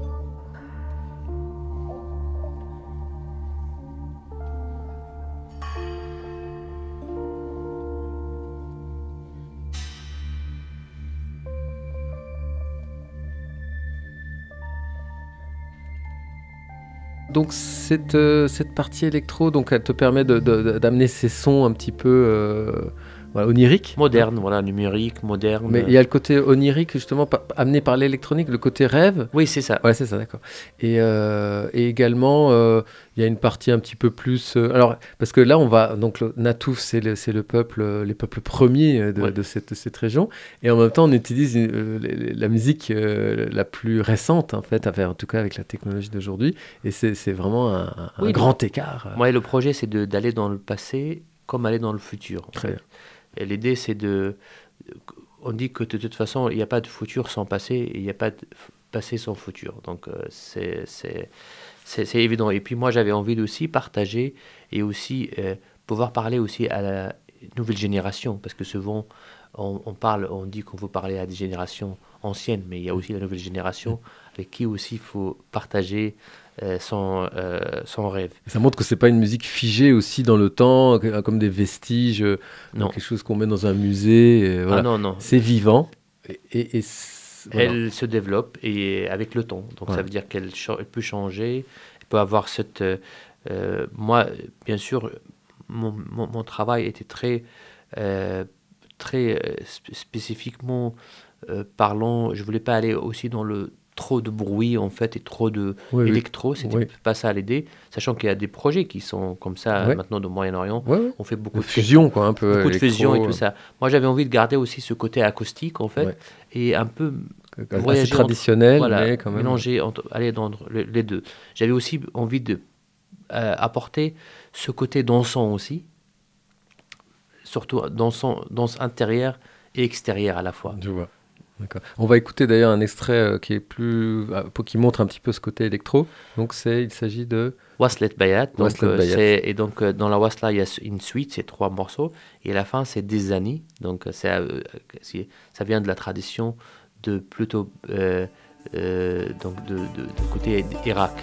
Donc cette, euh, cette partie électro, donc elle te permet d'amener ces sons un petit peu euh, oniriques. Moderne, voilà, numérique, moderne. Mais il y a le côté onirique justement amené par l'électronique, le côté rêve. Oui, c'est ça. Ouais, c'est ça, d'accord. Et, euh, également, il y a une partie un petit peu plus. alors, parce que là, on va donc le Natouf, c'est le, le, peuple, les peuples premiers de, cette, cette, région, et en même temps, on utilise la musique la plus récente en fait, en tout cas avec la technologie d'aujourd'hui, et c'est vraiment un, grand écart. Ouais, le projet, c'est d'aller dans le passé comme aller dans le futur. Très Et l'idée, c'est de. On dit que de toute façon, il n'y a pas de futur sans passé, et il n'y a pas de passé sans futur. Donc, euh, c'est évident. Et puis, moi, j'avais envie aussi partager et aussi euh, pouvoir parler aussi à la nouvelle génération, parce que souvent, on, on parle, on dit qu'on veut parler à des générations anciennes, mais il y a aussi la nouvelle génération avec qui aussi il faut partager son, euh, son rêve. Ça montre que c'est pas une musique figée aussi dans le temps, comme des vestiges, euh, non. quelque chose qu'on met dans un musée. Ah non, non. C'est vivant. Et, et, Elle se développe et avec le temps. Donc ça veut dire qu'elle peut changer, elle peut avoir cette... moi, bien sûr, mon, mon, travail était très, très spécifiquement parlant. Je voulais pas aller aussi dans le trop de bruit en fait et trop de électro, c'était pas ça l'idée, sachant qu'il y a des projets qui sont comme ça maintenant au Moyen-Orient, on fait beaucoup de, fusion quoi, un peu beaucoup de fusion et tout ça. Moi j'avais envie de garder aussi ce côté acoustique en fait et un peu voyager traditionnel, mais quand même mélanger, entre, aller dans les deux. J'avais aussi envie de euh, apporter ce côté dansant aussi, surtout dansant, danse intérieure et extérieure à la fois. Je vois. On va écouter d'ailleurs un extrait euh, qui est plus, euh, qui montre un petit peu ce côté électro. Donc c'est, il s'agit de Waslet Bayat. Donc, euh, et donc dans la Wasla il y a une suite, c'est trois morceaux, et à la fin c'est des années. Donc c'est, ça vient de la tradition de plutôt donc de, de, de côté Irak.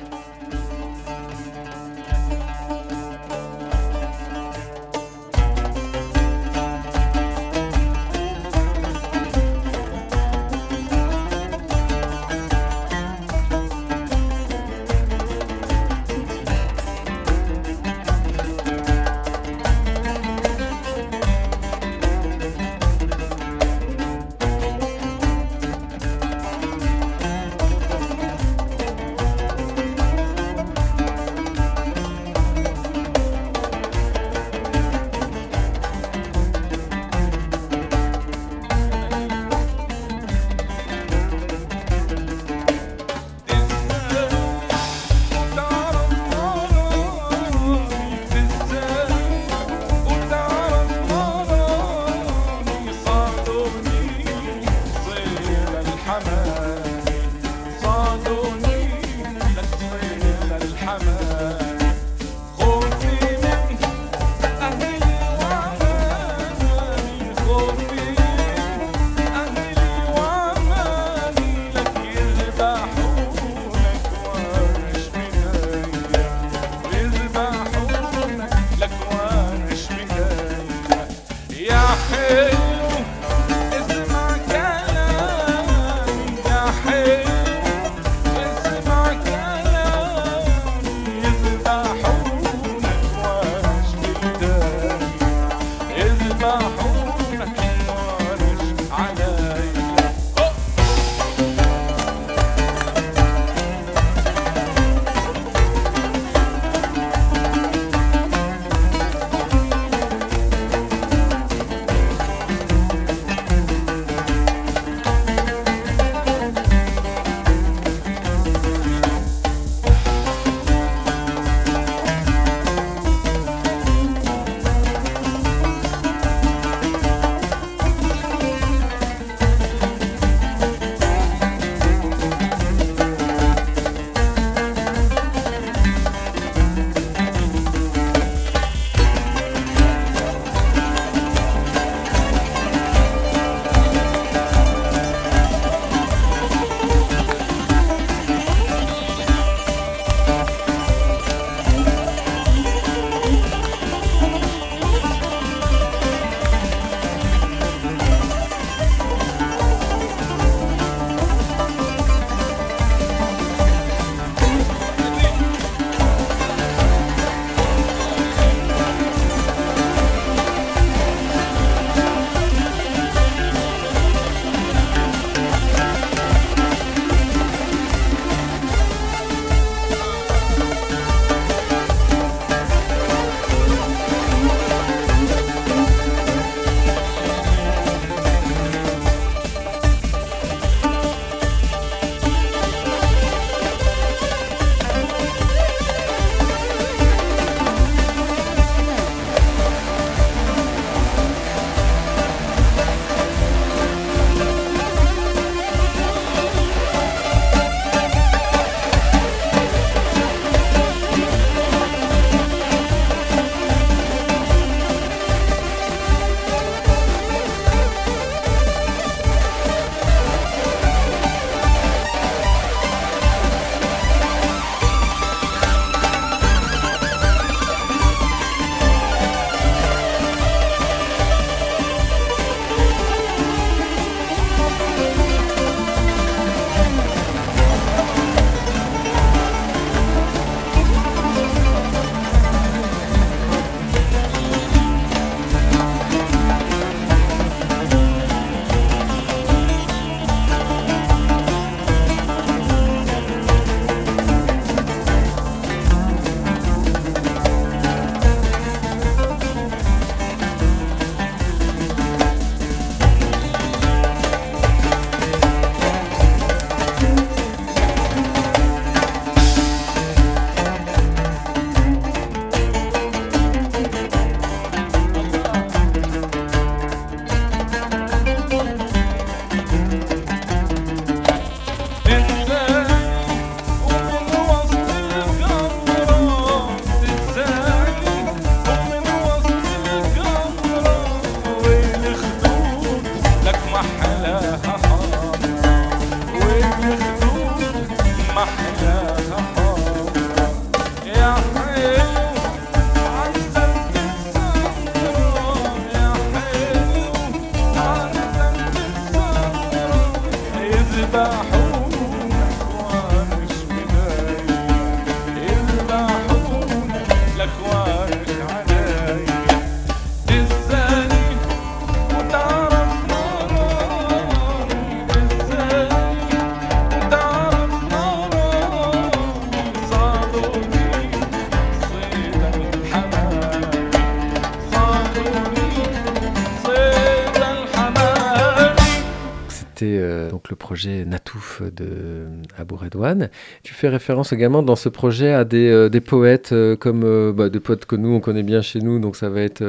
Projet Natouf de Abou Redouane. Tu fais référence également dans ce projet à des, euh, des poètes euh, comme euh, bah, des poètes que nous on connaît bien chez nous, donc ça va être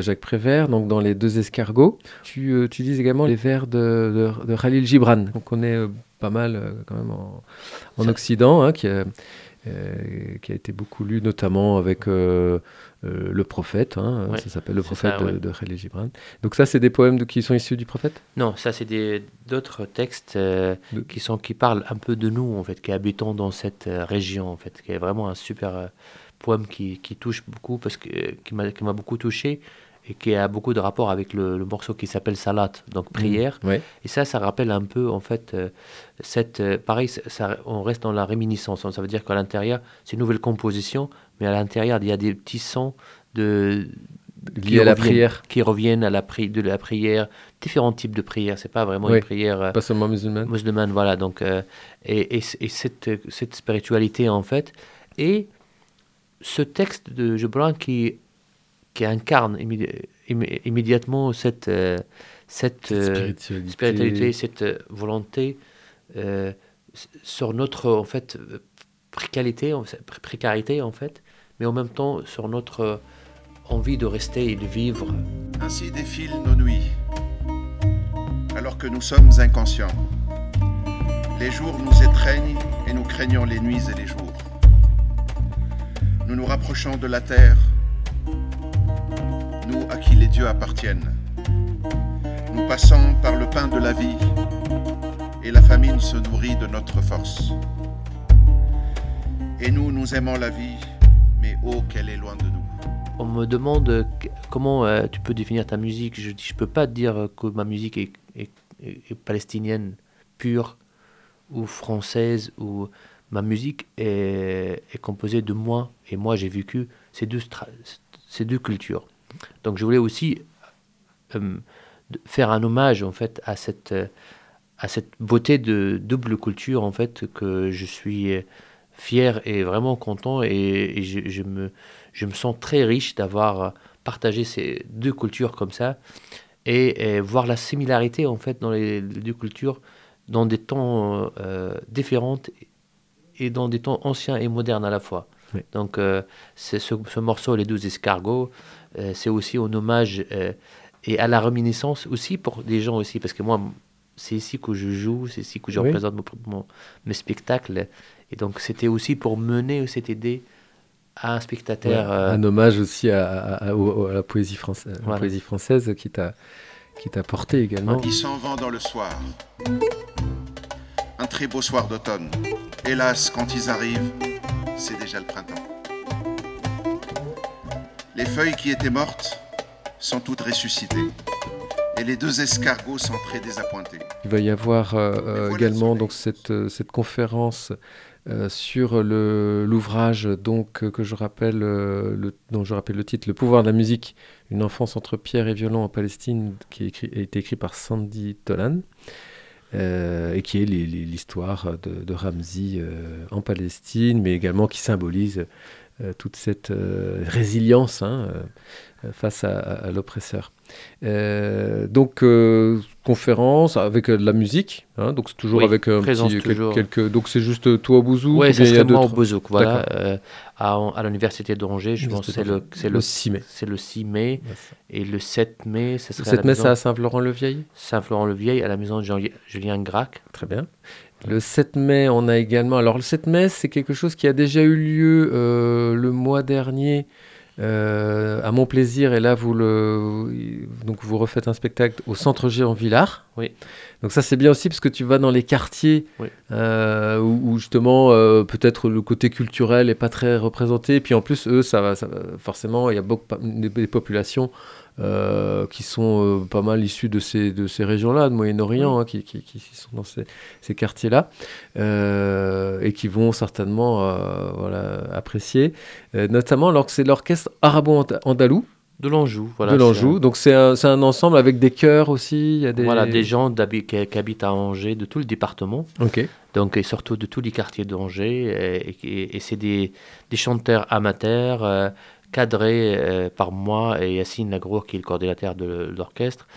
Jacques Prévert, donc dans les deux escargots. Tu utilises également les vers de, de, Khalil Gibran, donc on est pas mal quand même en, en Occident, hein, qui qui a été beaucoup lu, notamment avec le prophète, hein, ça s'appelle le prophète de, de Khalil Gibran. Donc ça, c'est des poèmes qui sont issus du prophète? Non, ça c'est d'autres textes qui sont qui parlent un peu de nous en fait, qui habitons dans cette région en fait, qui est vraiment un super poème qui, qui, touche beaucoup parce que qui m'a beaucoup touché et qui a beaucoup de rapport avec le, morceau qui s'appelle Salat, donc prière. Mmh, et ça, ça rappelle un peu, en fait, euh, cette. Euh, pareil, ça, on reste dans la réminiscence. Ça veut dire qu'à l'intérieur, c'est une nouvelle composition, mais à l'intérieur, il y a des petits sons de. Liés à la prière. Qui reviennent à la, pri de la prière, différents types de prières. C'est pas vraiment une prière. Euh, pas seulement musulmane. Musulmane, voilà. Donc, et, et, et cette, cette spiritualité, en fait. Et ce texte de Gibran qui qui incarne immédiatement cette, euh, cette, euh, spiritualité. cette euh, volonté sur notre en fait, précarité, précarité, en fait, mais en même temps sur notre envie de rester et de vivre. Ainsi défilent nos nuits, alors que nous sommes inconscients. Les jours nous étreignent et nous craignons les nuits et les jours. Nous nous rapprochons de la terre nous à qui les dieux appartiennent. Nous passons par le pain de la vie et la famine se nourrit de notre force. Et nous, nous aimons la vie, mais oh qu'elle est loin de nous. On me demande comment euh, tu peux définir ta musique? Je dis, je peux pas dire que ma musique est, palestinienne pure ou française ou ma musique est, est composée de moi et moi j'ai vécu ces deux, ces deux cultures. Donc je voulais aussi euh, faire un hommage en fait à cette, euh, à cette beauté de double culture en fait que je suis fier et vraiment content et, je, me, je me sens très riche d'avoir partagé ces deux cultures comme ça et, voir la similarité en fait dans les, deux cultures dans des temps euh, différents et dans des temps anciens et modernes à la fois. Donc c'est ce, ce, morceau Les Douze Escargots, euh, c'est aussi un hommage euh, et à la reminiscence aussi pour des gens aussi, parce que moi, c'est ici que je joue, c'est ici que je représente mon, mes spectacles. Et donc, c'était aussi pour mener cette idée à un spectateur. Euh, un hommage aussi à, la poésie française, poésie française qui t'a qui t'a porté également. Il s'en vend dans le soir. Un très beau soir d'automne. Hélas, quand ils arrivent, c'est déjà le printemps. Les feuilles qui étaient mortes sont toutes ressuscitées. Et les deux escargots sont très désappointés. Il va y avoir euh, euh, également donc cette, euh, cette conférence sur l'ouvrage donc que je rappelle le, dont je rappelle le titre Le pouvoir de la musique, une enfance entre pierre et violon en Palestine, qui a été écrit par Sandy Tolan. et qui est l'histoire de, de Ramzi en Palestine, mais également qui symbolise toute cette euh, résilience hein, euh, face à, l'oppresseur. donc conférence avec de la musique, hein, donc c'est toujours avec un petit, quelques, donc c'est juste toi au Bouzou. Oui, c'est moi au Bouzouk, voilà, à, à l'université d'Angers, je pense c'est le c'est le 6 mai. C'est le 6 mai et le 7 mai, ce serait le 7 mai, c'est à Saint-Florent-le-Vieil? Saint-Florent-le-Vieil à la maison de Julien Grac. Très bien. Le 7 mai, on a également. Alors, le 7 mai, c'est quelque chose qui a déjà eu lieu euh, le mois dernier euh, à mon plaisir. Et là, vous, le, donc vous refaites un spectacle au Centre G en Villars. Oui. Donc, ça, c'est bien aussi parce que tu vas dans les quartiers euh, où, justement, peut-être le côté culturel n'est pas très représenté. Et puis, en plus, eux, ça va, forcément, il y a beaucoup des populations euh, qui sont euh, pas mal issus de ces, de ces régions-là, de Moyen-Orient, hein, qui, qui, qui, sont dans ces, ces quartiers-là, euh, et qui vont certainement voilà, apprécier, notamment alors que c'est l'orchestre arabo-andalou. De l'Anjou, voilà. De l'Anjou, donc c'est un, un, ensemble avec des chœurs aussi. Y a des... Voilà, des gens qui, habitent à Angers, de tout le département. Ok. Donc, et surtout de tous les quartiers d'Angers. Et, et, et c'est des, des, chanteurs amateurs cadré euh, par moi et Yacine Lagrour, qui est le coordinateur de l'orchestre,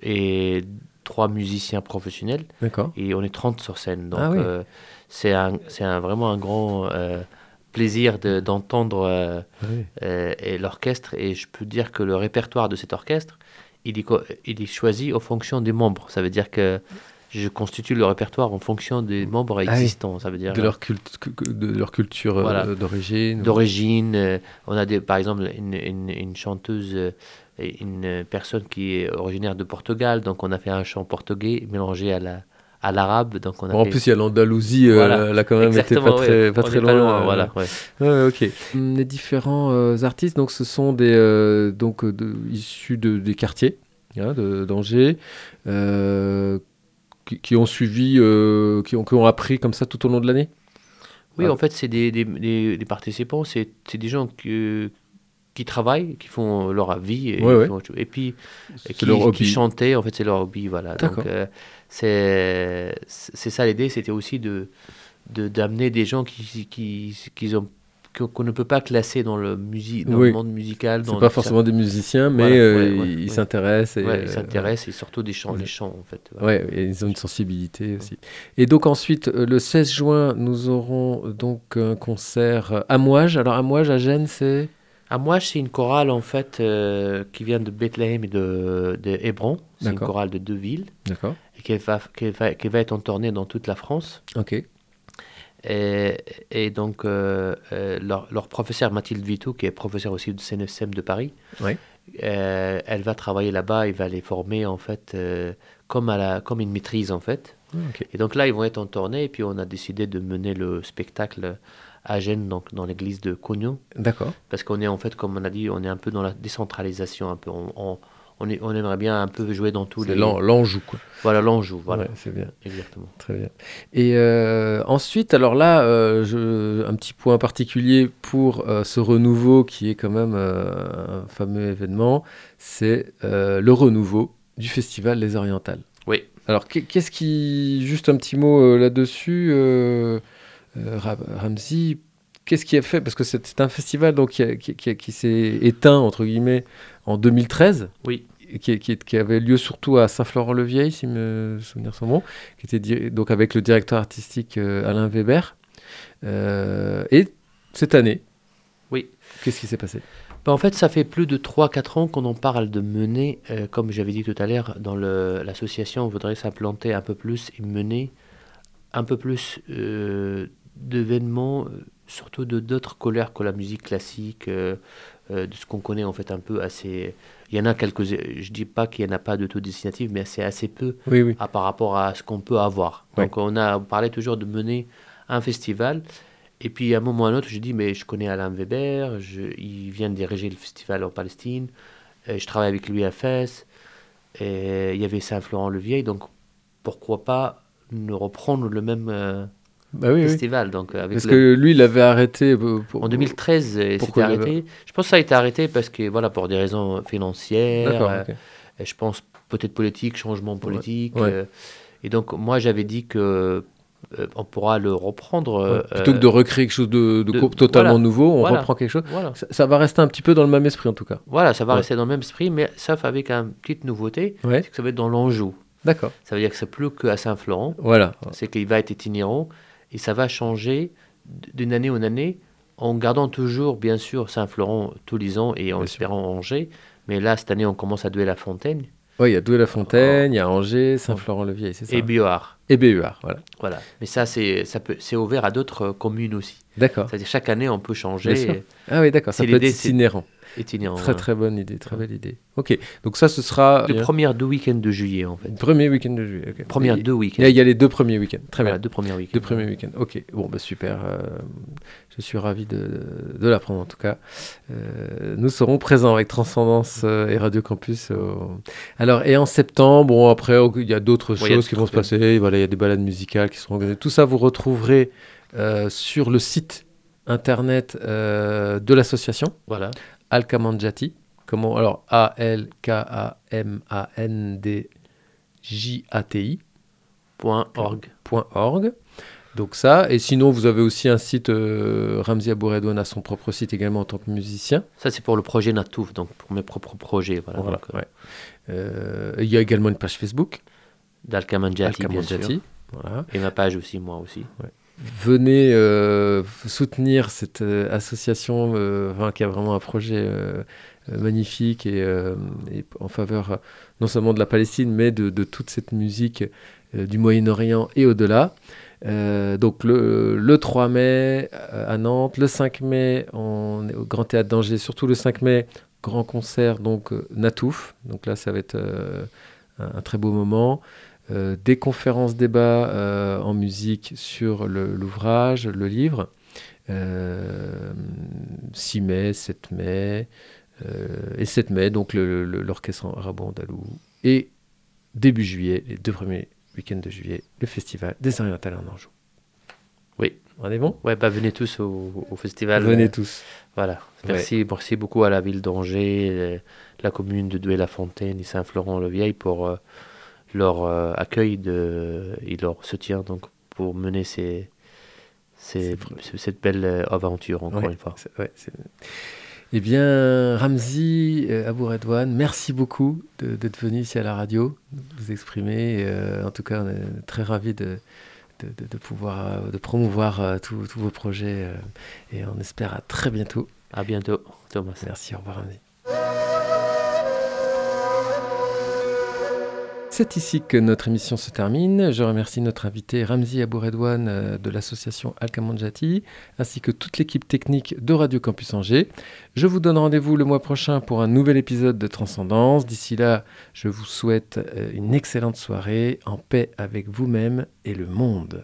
et trois musiciens professionnels. D'accord. Et on est 30 sur scène. Donc, ah euh, c'est un, un, vraiment un grand euh, plaisir d'entendre ah l'orchestre. Et je peux dire que le répertoire de cet orchestre, il est, il est choisi en fonction des membres. Ça veut dire que je constitue le répertoire en fonction des membres Ah existants. Ça veut dire De leur, culte- que- que- de leur culture euh, Voilà. d'origine. d'origine. euh, on a des, par exemple une, une- une chanteuse, euh, une personne qui est originaire de Portugal, donc on a fait un chant portugais mélangé à la à l'arabe. Donc on a Bon, en plus, il y a l'Andalousie, euh, Voilà. quand même été Exactement, pas ouais. très, pas très pas loin. euh, voilà. ouais. Ouais, ok. Les différents euh, artistes, donc, ce sont des, euh, donc, euh, de- issus de, des quartiers hein, de- d'Angers, euh, qui, qui ont suivi, euh, qui, ont, qui ont appris comme ça tout au long de l'année? Oui, Ah. en fait, c'est des, des, des- des participants, c'est des gens qui, qui travaillent, qui font leur vie. Et, Ouais, ouais. font- et puis, qui, leur qui hobby. chantaient, en fait, c'est leur hobby. Voilà. Donc, euh, c'est ça l'idée, c'était aussi de de- d'amener des gens qui, qui, qui ont qu'on ne peut pas classer dans le, musique dans Oui. le monde musical. C'est pas forcément des musiciens, mais Voilà, euh, ouais, ouais, ils s'intéressent. Ouais, euh, ils s'intéressent et surtout des chants, les chants en fait. voilà. Ouais, et ils ont une sensibilité aussi. Et donc ensuite, euh, le 16 juin, nous aurons donc un concert à Mouage. Alors à Mouage, à Gênes, c'est... À moi, c'est une chorale en fait euh, qui vient de Bethléem et de, de Hébron. C'est une chorale de deux villes D'accord. et qui va, qui va, qui va être en tournée dans toute la France. Ok. Et, et donc, euh, euh, leur, leur professeur Mathilde Vitou, qui est professeur aussi du CNSM de Paris, euh, elle va travailler là-bas et va les former en fait comme, à la, comme une maîtrise en fait. Ok. Et donc là, ils vont être en tournée et puis on a décidé de mener le spectacle à Gênes, donc dans l'église de Cognon, D'accord. parce qu'on est en fait, comme on a dit, on est un peu dans la décentralisation, un peu. On, on, on, est- on aimerait bien un peu jouer dans tous les. l'Anjou, quoi. Voilà, l'Anjou, voilà, Ouais, c'est bien. exactement. Très bien. Et euh, ensuite, alors là, euh, je, un petit point particulier pour euh, ce renouveau qui est quand même un fameux événement, c'est le renouveau du festival Les Orientales. Oui. Alors, qu'est- qu'est-ce qui, juste un petit mot là-dessus, Ra- Ramzi, qu'est-ce qui a fait Parce que c'est un festival donc, qui, a- qui- qui a- qui s'est éteint, entre guillemets, en 2013. Oui. Qui, qui- qui avait lieu surtout à Saint-Florent-le-Vieil, si mes souvenirs sont bons, qui était donc avec le directeur artistique euh, Alain Weber. Euh, et cette année, Oui. qu'est-ce qui s'est passé? Ben, en fait, ça fait plus de 3-4 ans qu'on en parle de mener, euh, comme j'avais dit tout à l'heure, dans l'association, on voudrait s'implanter un peu plus et mener un peu plus d'événements, surtout de d'autres couleurs que la musique classique, de ce qu'on connaît en fait un peu assez... Il y en a quelques... Je dis pas qu'il n'y en a pas d'autodestinative, mais c'est assez peu Oui, oui. à- par rapport à ce qu'on peut avoir. Donc on a parlé toujours de mener un festival. Et puis à un moment ou à un autre, je dis, mais je connais Alain Weber, je, il vient de diriger le festival en Palestine, et je travaille avec lui à Fès, et il y avait Saint-Florent-le-Vieil, donc pourquoi pas ne reprendre le même euh, Bah oui, oui. festival donc, euh, avec Parce le- que lui, il avait arrêté. pour- pour- En 2013, euh, Pourquoi le- arrêté. Je pense que ça a été arrêté parce que, voilà, pour des raisons financières, euh, je pense peut-être politique, changement politique. ouais. euh, et donc, moi, j'avais dit que euh, on pourra le reprendre. Ouais. euh, Plutôt que de recréer quelque chose de, de de- co- totalement voilà. nouveau, on Voilà. reprend quelque chose. Voilà. Ça, ça va rester un petit peu dans le même esprit en tout cas. voilà, ça va Ouais. rester dans le même esprit, mais sauf avec une petite nouveauté, Ouais. c'est que ça va être dans l'Anjou. D'accord. Ça veut dire que c'est plus qu'à Saint-Florent, Voilà. c'est qu'il va être itinérant et ça va changer d'une année en année en gardant toujours, bien sûr, Saint-Florent tous les ans et en Bien sûr. espérant Angers. Mais là, cette année, on commence à Douai-la-Fontaine Ouais, il y a Douai-la-Fontaine, il y a Angers, Saint-Florent-le-Vieil, c'est ça et Bioard. Et BUR, voilà. Voilà. Mais ça, c'est ça peut- c'est ouvert à d'autres euh, communes aussi. D'accord. C'est-à-dire chaque année, on peut Bien changer sûr. et Ah oui, d'accord, ça C'est peut être itinérant. Très très bonne idée, très belle idée. Ok, donc ça ce sera Le premier deux week-ends de juillet, en fait. premier week-end de juillet. ok. Première deux week-ends. Il y a les deux premiers week-ends, très Voilà, bien. deux premiers week-ends. Deux premiers week-ends, ok. Bon, bah super. euh, je suis ravi de, de l'apprendre en tout cas. Euh, nous serons présents avec Transcendance euh, et Radio Campus. au- Alors, et en septembre, bon, après, il y a d'autres Ouais, y a choses qui vont se passer. Voilà, il y a des balades musicales qui seront organisées. Tout ça, vous retrouverez euh, sur le site internet euh, de l'association. Voilà. Alkamanjati. Comment Alors A-L-K-A-M-A-N-D-J-A-T-I. Org. .org. Donc ça, et sinon vous avez aussi un site, euh, Ramzi Abouredouane a son propre site également en tant que musicien. Ça, c'est pour le projet Natouf, donc pour mes propres projets. Voilà. Voilà, donc, euh, ouais. Euh, il y a également une page Facebook, D'Alkamanjati, bien sûr. Alkamanjati. Voilà. Et ma page aussi, moi aussi. Venez euh, soutenir cette euh, association euh, qui a vraiment un projet magnifique et, en faveur non seulement de la Palestine, mais de, de toute cette musique du Moyen-Orient et au-delà. donc le, 3 mai à Nantes, le 5 mai on est au Grand Théâtre d'Angers, surtout le 5 mai, grand concert donc Natouf. Donc là ça va être un, très beau moment. Des conférences débats en musique sur l'ouvrage, le, livre. 6 mai, 7 mai, euh, et 7 mai, donc l'orchestre arabe andalou. Et début juillet, les deux premiers week-ends de juillet, le festival des Orientales en Anjou. Oui. On est bon? Ouais, bah venez tous au, festival. Venez tous. Voilà. Merci, merci beaucoup à la ville d'Angers, la commune de Douai-la-Fontaine et Saint-Florent-le-Vieil pour euh, leur euh, accueil de, et leur soutien donc, pour mener ces, cette belle aventure, encore une fois. Ouais, eh bien, Ramzi euh, Abou Redouane, merci beaucoup d'être venu ici à la radio, vous exprimer. Euh, en tout cas, on est très ravis de, de, pouvoir euh, de promouvoir tous vos projets et on espère à très bientôt. À bientôt, Thomas. Merci, au revoir Ramzi. C'est ici que notre émission se termine. Je remercie notre invité Ramzi Abouredouane euh, de l'association Alkamanjati, ainsi que toute l'équipe technique de Radio Campus Angers. Je vous donne rendez-vous le mois prochain pour un nouvel épisode de Transcendance. D'ici là, je vous souhaite euh, une excellente soirée en paix avec vous-même et le monde.